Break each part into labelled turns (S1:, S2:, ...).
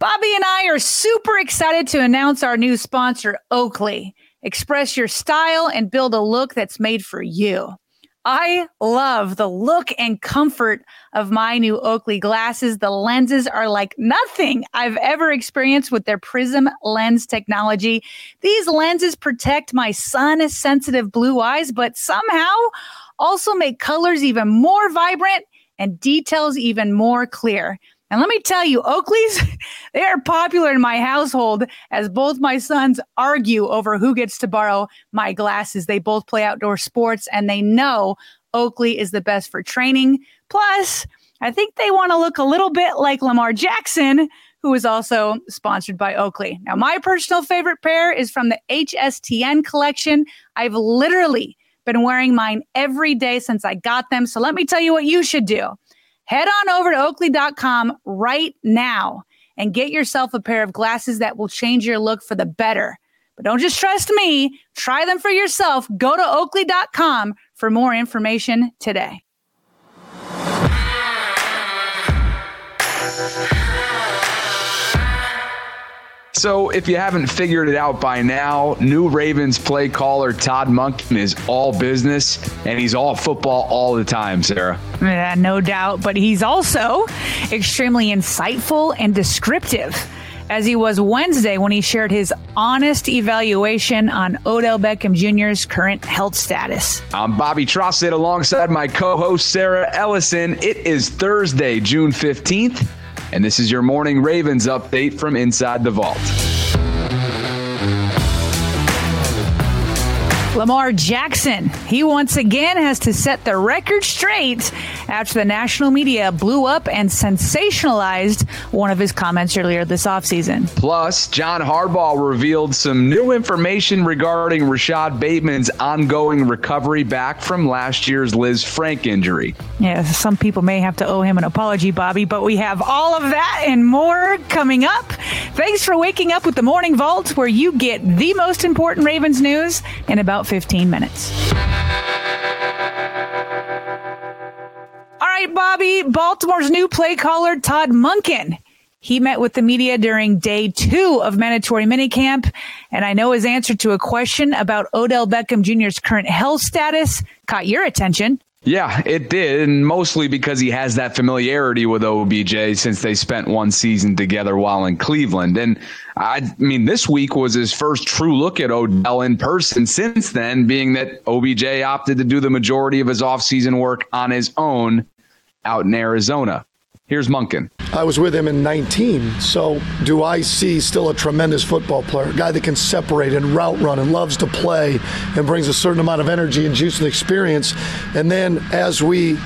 S1: Bobby and I are super excited to announce our new sponsor, Oakley. Express your style and build a look that's made for you. I love the look and comfort of my new Oakley glasses. The lenses are like nothing I've ever experienced with their Prism lens technology. These lenses protect my sun sensitive blue eyes, but somehow also make colors even more vibrant and details even more clear. And let me tell you, Oakleys, they are popular in my household as both my sons argue over who gets to borrow my glasses. They both play outdoor sports and they know Oakley is the best for training. Plus, I think they want to look a little bit like Lamar Jackson, who is also sponsored by Oakley. Now, my personal favorite pair is from the HSTN collection. I've literally been wearing mine every day since I got them. So let me tell you what you should do. Head on over to oakley.com right now and get yourself a pair of glasses that will change your look for the better. But don't just trust me, try them for yourself. Go to oakley.com for more information today.
S2: So, if you haven't figured it out by now, new Ravens play caller Todd Monken is all business and he's all football all the time, Sarah.
S1: Yeah, no doubt. But he's also extremely insightful and descriptive, as he was Wednesday when he shared his honest evaluation on Odell Beckham Jr.'s current health status.
S2: I'm Bobby Trossett alongside my co host, Sarah Ellison. It is Thursday, June 15th and this is your morning Ravens update from inside the vault.
S1: Lamar Jackson, he once again has to set the record straight after the national media blew up and sensationalized one of his comments earlier this offseason.
S2: Plus, John Harbaugh revealed some new information regarding Rashod Bateman's ongoing recovery back from last year's Lisfranc injury.
S1: Yeah, some people may have to owe him an apology, Bobby, but we have all of that and more coming up. Thanks for waking up with the Morning Vault, where you get the most important Ravens news in about 15 minutes. All right, Bobby, Baltimore's new play caller, Todd Monken. He met with the media during day two of mandatory minicamp, and I know his answer to a question about Odell Beckham Jr.'s current health status caught your attention.
S2: Yeah, it did, and mostly because he has that familiarity with OBJ since they spent one season together while in Cleveland. And I mean, this week was his first true look at Odell in person since then, being that OBJ opted to do the majority of his offseason work on his own out in Arizona. Here's Monken.
S3: I was with him in 19. So, do I see still a tremendous football player, a guy that can separate and route run and loves to play and brings a certain amount of energy and juice and experience? And then as we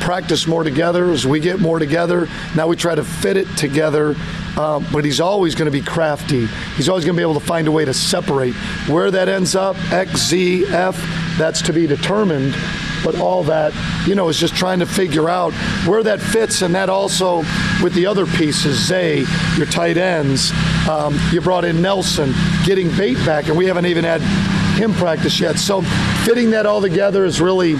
S3: practice more together, as we get more together, now we try to fit it together. Um, but he's always going to be crafty. He's always going to be able to find a way to separate. Where that ends up, X, Z, F, that's to be determined but all that, you know, is just trying to figure out where that fits, and that also with the other pieces, Zay, your tight ends. Um, you brought in Nelson, getting bait back, and we haven't even had him practice yet. So fitting that all together is really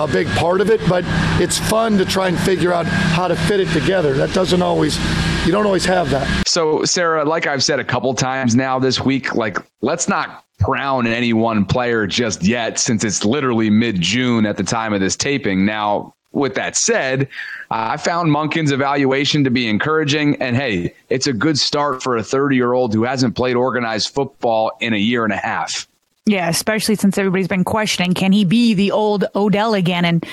S3: a big part of it, but it's fun to try and figure out how to fit it together. That doesn't always you don't always have that.
S2: So, Sarah, like I've said a couple times now this week, like let's not crown any one player just yet since it's literally mid June at the time of this taping. Now, with that said, I found Monken's evaluation to be encouraging. And hey, it's a good start for a 30 year old who hasn't played organized football in a year and a half.
S1: Yeah, especially since everybody's been questioning can he be the old Odell again? And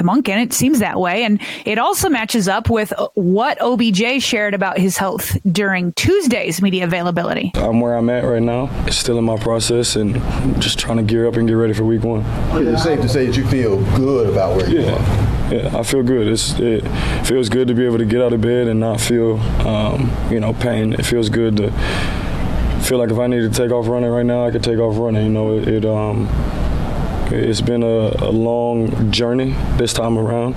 S1: to Monken, it seems that way. And it also matches up with what OBJ shared about his health during Tuesday's media availability.
S4: I'm where I'm at right now. It's still in my process and just trying to gear up and get ready for week one.
S5: Is it safe to say that you feel good about where
S4: yeah.
S5: you are?
S4: Yeah, I feel good. It's, it feels good to be able to get out of bed and not feel, um, you know, pain. It feels good to feel like if I need to take off running right now, I could take off running. You know, it, it um, it's been a, a, long journey this time around,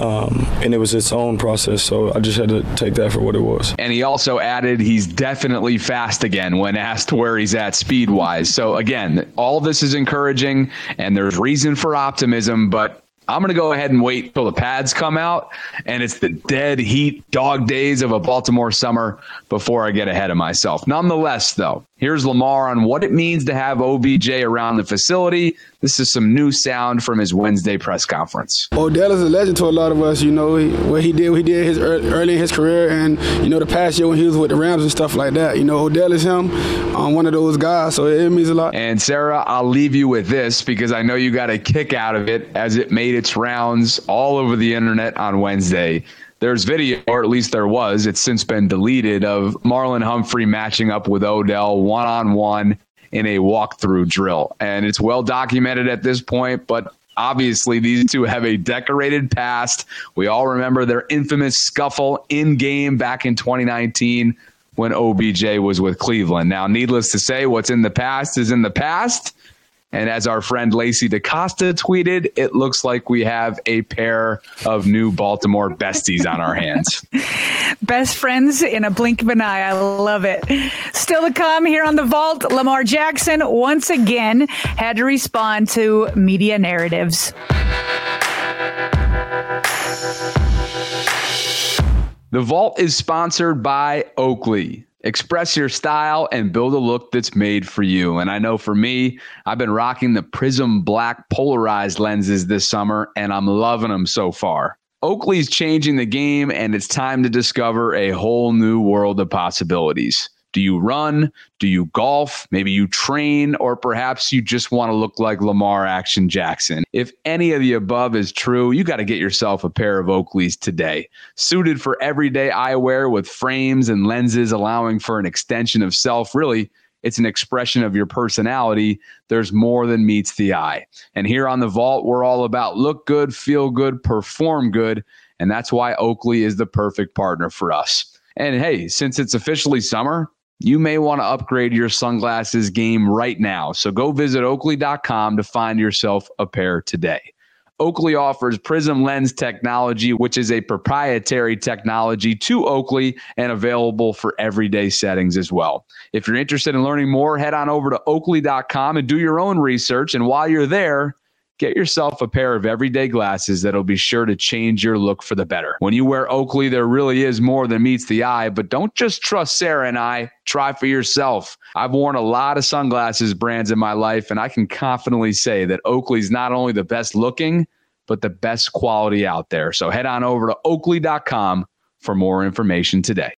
S4: um, and it was its own process. So I just had to take that for what it was.
S2: And he also added he's definitely fast again when asked where he's at speed wise. So again, all this is encouraging, and there's reason for optimism, but I'm going to go ahead and wait till the pads come out and it's the dead heat dog days of a Baltimore summer before I get ahead of myself. Nonetheless, though, here's Lamar on what it means to have OBJ around the facility. This is some new sound from his Wednesday press conference.
S6: Odell is a legend to a lot of us. You know what he did, what he did his early in his career, and you know the past year when he was with the Rams and stuff like that. You know Odell is him, um, one of those guys, so it means a lot.
S2: And Sarah, I'll leave you with this because I know you got a kick out of it as it made its rounds all over the internet on Wednesday. There's video, or at least there was, it's since been deleted, of Marlon Humphrey matching up with Odell one on one in a walkthrough drill. And it's well documented at this point, but obviously these two have a decorated past. We all remember their infamous scuffle in game back in 2019 when OBJ was with Cleveland. Now, needless to say, what's in the past is in the past. And as our friend Lacey DeCosta tweeted, it looks like we have a pair of new Baltimore besties on our hands.
S1: Best friends in a blink of an eye. I love it. Still to come here on the vault, Lamar Jackson once again had to respond to media narratives.
S2: The Vault is sponsored by Oakley. Express your style and build a look that's made for you. And I know for me, I've been rocking the Prism Black polarized lenses this summer, and I'm loving them so far. Oakley's changing the game, and it's time to discover a whole new world of possibilities. Do you run? Do you golf? Maybe you train, or perhaps you just want to look like Lamar Action Jackson. If any of the above is true, you got to get yourself a pair of Oakleys today. Suited for everyday eyewear with frames and lenses allowing for an extension of self, really. It's an expression of your personality. There's more than meets the eye. And here on The Vault, we're all about look good, feel good, perform good. And that's why Oakley is the perfect partner for us. And hey, since it's officially summer, you may want to upgrade your sunglasses game right now. So go visit oakley.com to find yourself a pair today. Oakley offers Prism Lens technology, which is a proprietary technology to Oakley and available for everyday settings as well. If you're interested in learning more, head on over to oakley.com and do your own research. And while you're there, Get yourself a pair of everyday glasses that'll be sure to change your look for the better. When you wear Oakley, there really is more than meets the eye, but don't just trust Sarah and I. Try for yourself. I've worn a lot of sunglasses brands in my life, and I can confidently say that Oakley's not only the best looking, but the best quality out there. So head on over to oakley.com for more information today.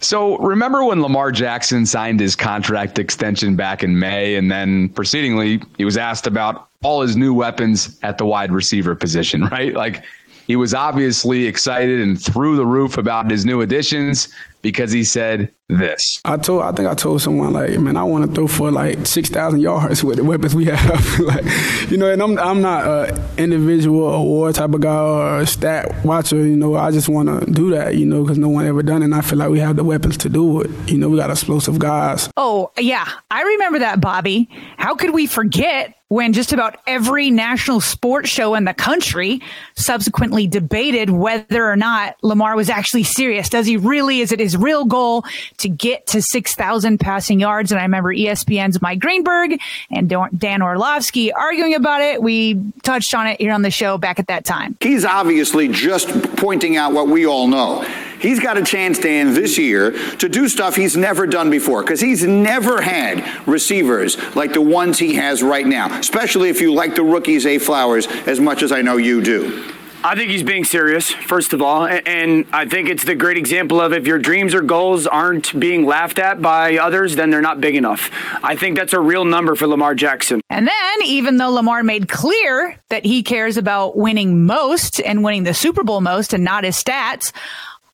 S2: So remember when Lamar Jackson signed his contract extension back in May, and then proceedingly, he was asked about all his new weapons at the wide receiver position, right? Like he was obviously excited and through the roof about his new additions because he said this.
S6: I told, I think I told someone like, man, I want to throw for like six thousand yards with the weapons we have, like, you know. And I'm, I'm not an individual award type of guy or a stat watcher, you know. I just want to do that, you know, because no one ever done it. And I feel like we have the weapons to do it. You know, we got explosive guys.
S1: Oh yeah, I remember that, Bobby. How could we forget? when just about every national sports show in the country subsequently debated whether or not Lamar was actually serious. Does he really? Is it his real goal to get to 6,000 passing yards? And I remember ESPN's Mike Greenberg and Dan Orlovsky arguing about it. We touched on it here on the show back at that time.
S7: He's obviously just pointing out what we all know. He's got a chance, Dan, this year to do stuff he's never done before because he's never had receivers like the ones he has right now, especially if you like the rookies, A. Flowers as much as I know you do.
S8: I think he's being serious, first of all. And I think it's the great example of if your dreams or goals aren't being laughed at by others, then they're not big enough. I think that's a real number for Lamar Jackson.
S1: And then, even though Lamar made clear that he cares about winning most and winning the Super Bowl most and not his stats,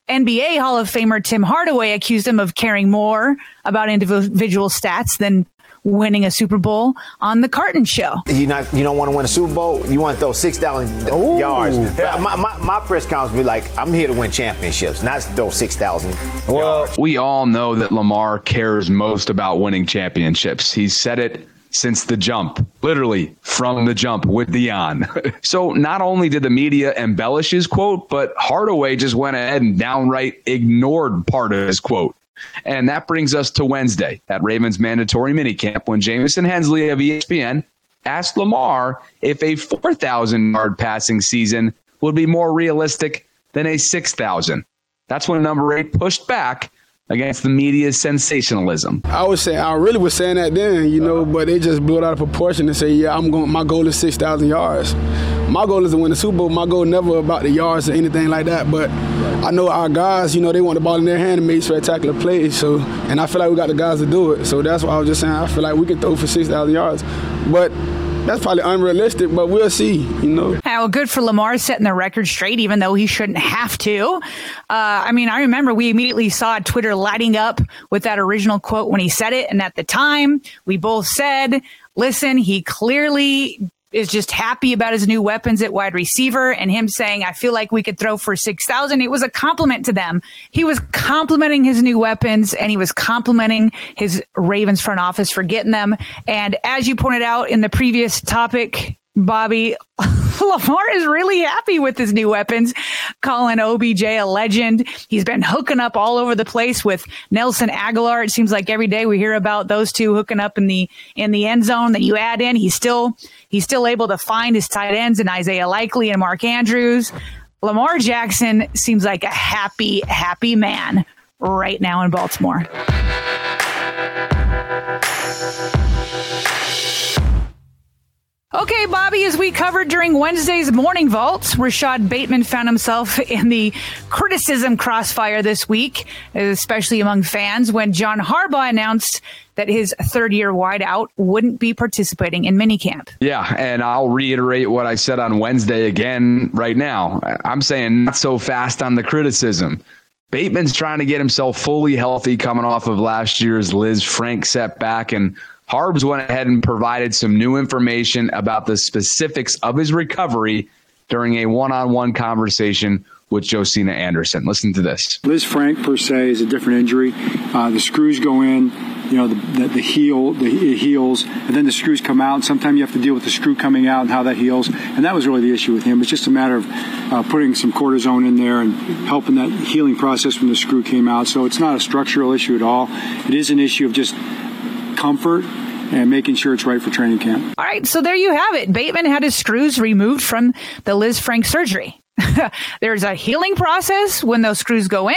S1: NBA Hall of Famer Tim Hardaway accused him of caring more about individual stats than winning a Super Bowl on the Carton Show.
S9: You not you don't want to win a Super Bowl. You want to throw six thousand yards. My, my, my, press conference be like, I'm here to win championships, not to throw six thousand.
S2: Well, yards. we all know that Lamar cares most about winning championships. He's said it since the jump, literally from the jump with Deion. so not only did the media embellish his quote, but Hardaway just went ahead and downright ignored part of his quote. And that brings us to Wednesday at Ravens mandatory minicamp when Jamison Hensley of ESPN asked Lamar if a 4,000 yard passing season would be more realistic than a 6,000. That's when number eight pushed back against the media's sensationalism.
S6: I was saying, I really was saying that then, you know, but they just blew it out of proportion and say, yeah, I'm going. My goal is six thousand yards. My goal is to win the Super Bowl. My goal never about the yards or anything like that. But I know our guys, you know, they want the ball in their hand and make spectacular plays. So, and I feel like we got the guys to do it. So that's why I was just saying, I feel like we can throw for six thousand yards, but that's probably unrealistic, but we'll see, you know.
S1: Well, good for Lamar setting the record straight, even though he shouldn't have to. Uh, I mean, I remember we immediately saw Twitter lighting up with that original quote when he said it. And at the time, we both said, listen, he clearly is just happy about his new weapons at wide receiver and him saying, I feel like we could throw for 6,000. It was a compliment to them. He was complimenting his new weapons and he was complimenting his Ravens front office for getting them. And as you pointed out in the previous topic, Bobby, Lamar is really happy with his new weapons, calling OBJ a legend. He's been hooking up all over the place with Nelson Agholor. It seems like every day we hear about those two hooking up in the in the end zone that you add in. He's still he's still able to find his tight ends in Isaiah Likely and Mark Andrews. Lamar Jackson seems like a happy, happy man right now in Baltimore. Okay, Bobby, as we covered during Wednesday's morning vaults, Rashod Bateman found himself in the criticism crossfire this week, especially among fans, when John Harbaugh announced that his third year wideout wouldn't be participating in minicamp.
S2: Yeah, and I'll reiterate what I said on Wednesday again right now. I'm saying not so fast on the criticism. Bateman's trying to get himself fully healthy coming off of last year's Lisfranc setback and Harbs went ahead and provided some new information about the specifics of his recovery during a one on one conversation with Josina Anderson. Listen to this.
S10: Lisfranc, per se, is a different injury. Uh, the screws go in, you know, the, the, the heel, the heals, and then the screws come out. Sometimes you have to deal with the screw coming out and how that heals. And that was really the issue with him. It's just a matter of uh, putting some cortisone in there and helping that healing process when the screw came out. So it's not a structural issue at all. It is an issue of just comfort and making sure it's right for training camp.
S1: All right, so there you have it. Bateman had his screws removed from the Lisfranc surgery. there's a healing process when those screws go in,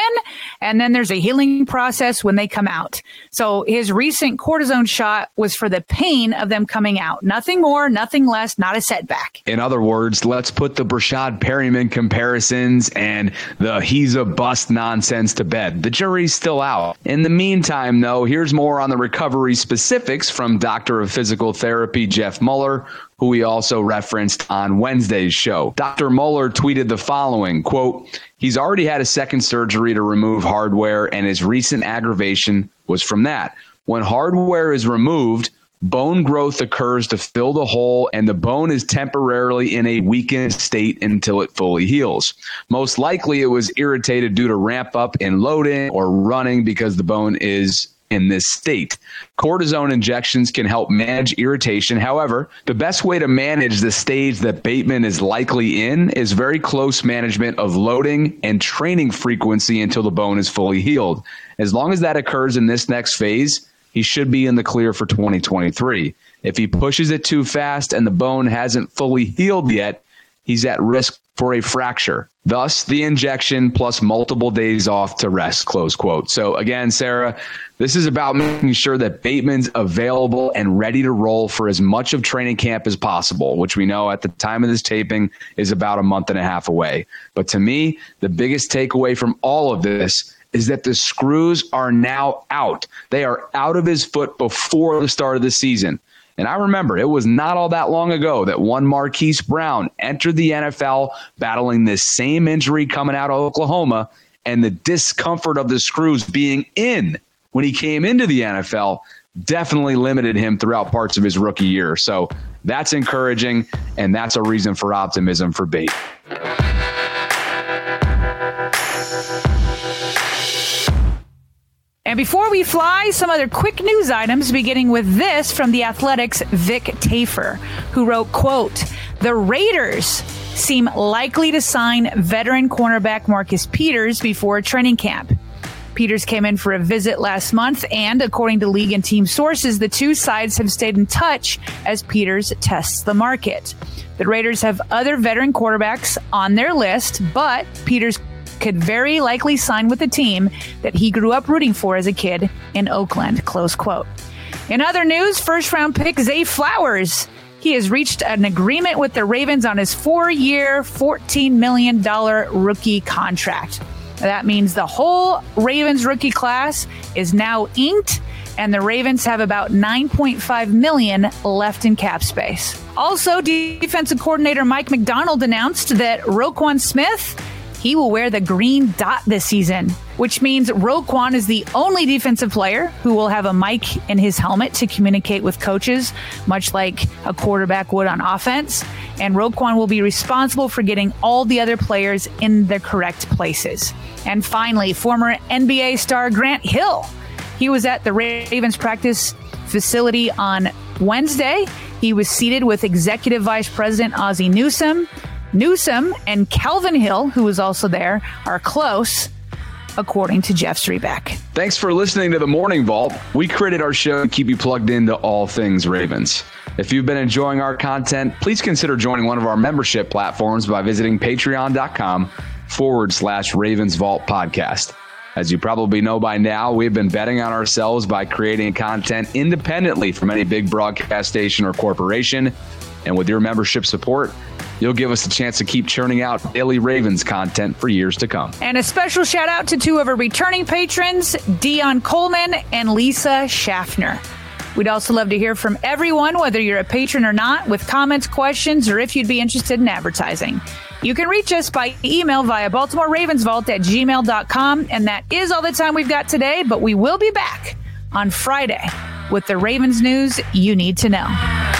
S1: and then there's a healing process when they come out. So his recent cortisone shot was for the pain of them coming out. Nothing more, nothing less, not a setback.
S2: In other words, let's put the Breshad Perriman comparisons and the he's a bust nonsense to bed. The jury's still out. In the meantime, though, here's more on the recovery specifics from Doctor of Physical Therapy Jeff Mueller, who we also referenced on Wednesday's show. Dr. Mueller tweeted the following quote, He's already had a second surgery to remove hardware, and his recent aggravation was from that. When hardware is removed, bone growth occurs to fill the hole, and the bone is temporarily in a weakened state until it fully heals. Most likely, it was irritated due to ramp up in loading or running because the bone is in this state. Cortisone injections can help manage irritation. However, the best way to manage the stage that Bateman is likely in is very close management of loading and training frequency until the bone is fully healed. As long as that occurs in this next phase, he should be in the clear for 2023. If he pushes it too fast and the bone hasn't fully healed yet, he's at risk for a fracture. Thus, the injection plus multiple days off to rest, close quote. So again, Sarah, this is about making sure that Bateman's available and ready to roll for as much of training camp as possible, which we know at the time of this taping is about a month and a half away. But to me, the biggest takeaway from all of this is that the screws are now out. They are out of his foot before the start of the season. And I remember it was not all that long ago that one Marquise Brown entered the NFL battling this same injury coming out of Oklahoma and the discomfort of the screws being in when he came into the NFL definitely limited him throughout parts of his rookie year. So that's encouraging, and that's a reason for optimism for Bate.
S1: And before we fly, some other quick news items, beginning with this from the Athletics' Vic Tafur, who wrote, quote, the Raiders seem likely to sign veteran cornerback Marcus Peters before training camp. Peters came in for a visit last month, and according to league and team sources, the two sides have stayed in touch as Peters tests the market. The Raiders have other veteran quarterbacks on their list, but Peters could very likely sign with the team that he grew up rooting for as a kid in Oakland. Close quote. In other news, first round pick Zay Flowers. He has reached an agreement with the Ravens on his four year, $14 million rookie contract. That means the whole Ravens rookie class is now inked and the Ravens have about 9.5 million left in cap space. Also, defensive coordinator Mike Macdonald announced that Roquan Smith he will wear the green dot this season, which means Roquan is the only defensive player who will have a mic in his helmet to communicate with coaches, much like a quarterback would on offense. And Roquan will be responsible for getting all the other players in the correct places. And finally, former NBA star Grant Hill. He was at the Ravens practice facility on Wednesday. He was seated with Executive Vice President Ozzie Newsome. Newsome and Calvin Hill, who was also there, are close, according to Jeff Zrebiec.
S2: Thanks for listening to the Morning Vault. We created our show to keep you plugged into all things Ravens. If you've been enjoying our content, please consider joining one of our membership platforms by visiting patreon.com forward slash Ravens Vault podcast. As you probably know by now, we've been betting on ourselves by creating content independently from any big broadcast station or corporation. And with your membership support, you'll give us a chance to keep churning out daily Ravens content for years to come.
S1: And a special shout out to two of our returning patrons, Dion Coleman and Lisa Schaffner. We'd also love to hear from everyone, whether you're a patron or not, with comments, questions, or if you'd be interested in advertising. You can reach us by email via Baltimore Ravens Vault at gmail.com. And that is all the time we've got today, but we will be back on Friday with the Ravens news you need to know.